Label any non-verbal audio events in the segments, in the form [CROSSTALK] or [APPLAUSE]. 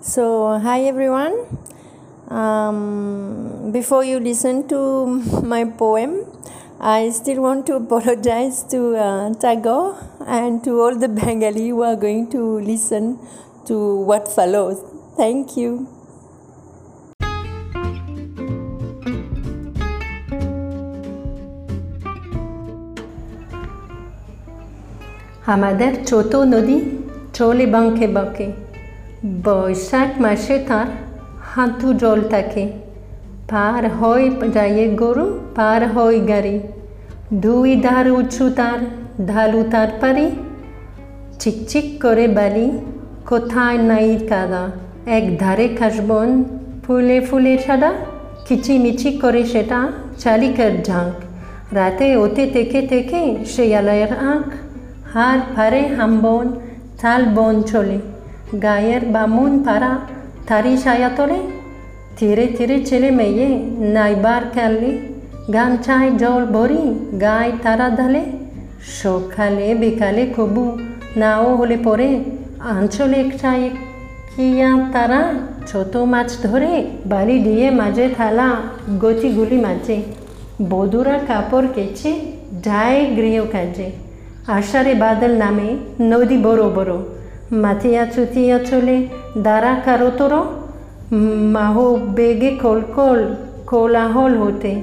So, hi everyone. Um, before you listen to [LAUGHS] my poem, I still want to apologize to uh, Tagore and to all the Bengali who are going to listen to what follows. Thank you. আমাদের ছোট নদী চলে বাঁকে বাঁকে বৈশাখ মাসে তার হাঁটু জল থাকে পার হয় যায় গরু, পার হয় গাড়ি। দুই ধার উঁচু তার ঢালু তার পারি চিকচিক করে বালি, কোথায় নাই কাদা। এক ধারে কাশবন ফুলে ফুলে সাদা, কিচিমিচি করে সেটা চালিকার ঝাঁক। রাতে ওতে থেকে থেকে শেয়ালের আঁক হার ফারে হামবন তাল বন চলে। গায়ের বামুন পাড়া তারি ছায়া তোলে ধীরে ধীরে ছেলে মেয়ে নাইবার খেললে গান চায় জল ভরি গায়ে তারা ঢালে সকালে বিকালে কবু নাও হলে পরে আঞ্চলিক চায় কিয়া তারা ছোট মাছ ধরে বালি দিয়ে মাঝে থালা গতিগুলি মাঝে বধুরা কাপড় কেচে যায় গৃহ কাজে আষাঢ়ে বাদল নামে নদী বড় বড় চুতিয়া চলে দ্বারা কারোতর মাহো বেগে খোল কল কোলাহল হতে।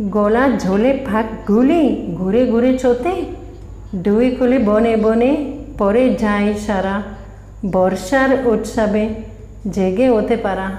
গলা ঝোলে ফাঁক গুলি, ঘুরে ঘুরে চোতে। দুই কুলি বনে বনে পরে যায় সারা, বর্ষার উৎসবে জেগে হতে পারা।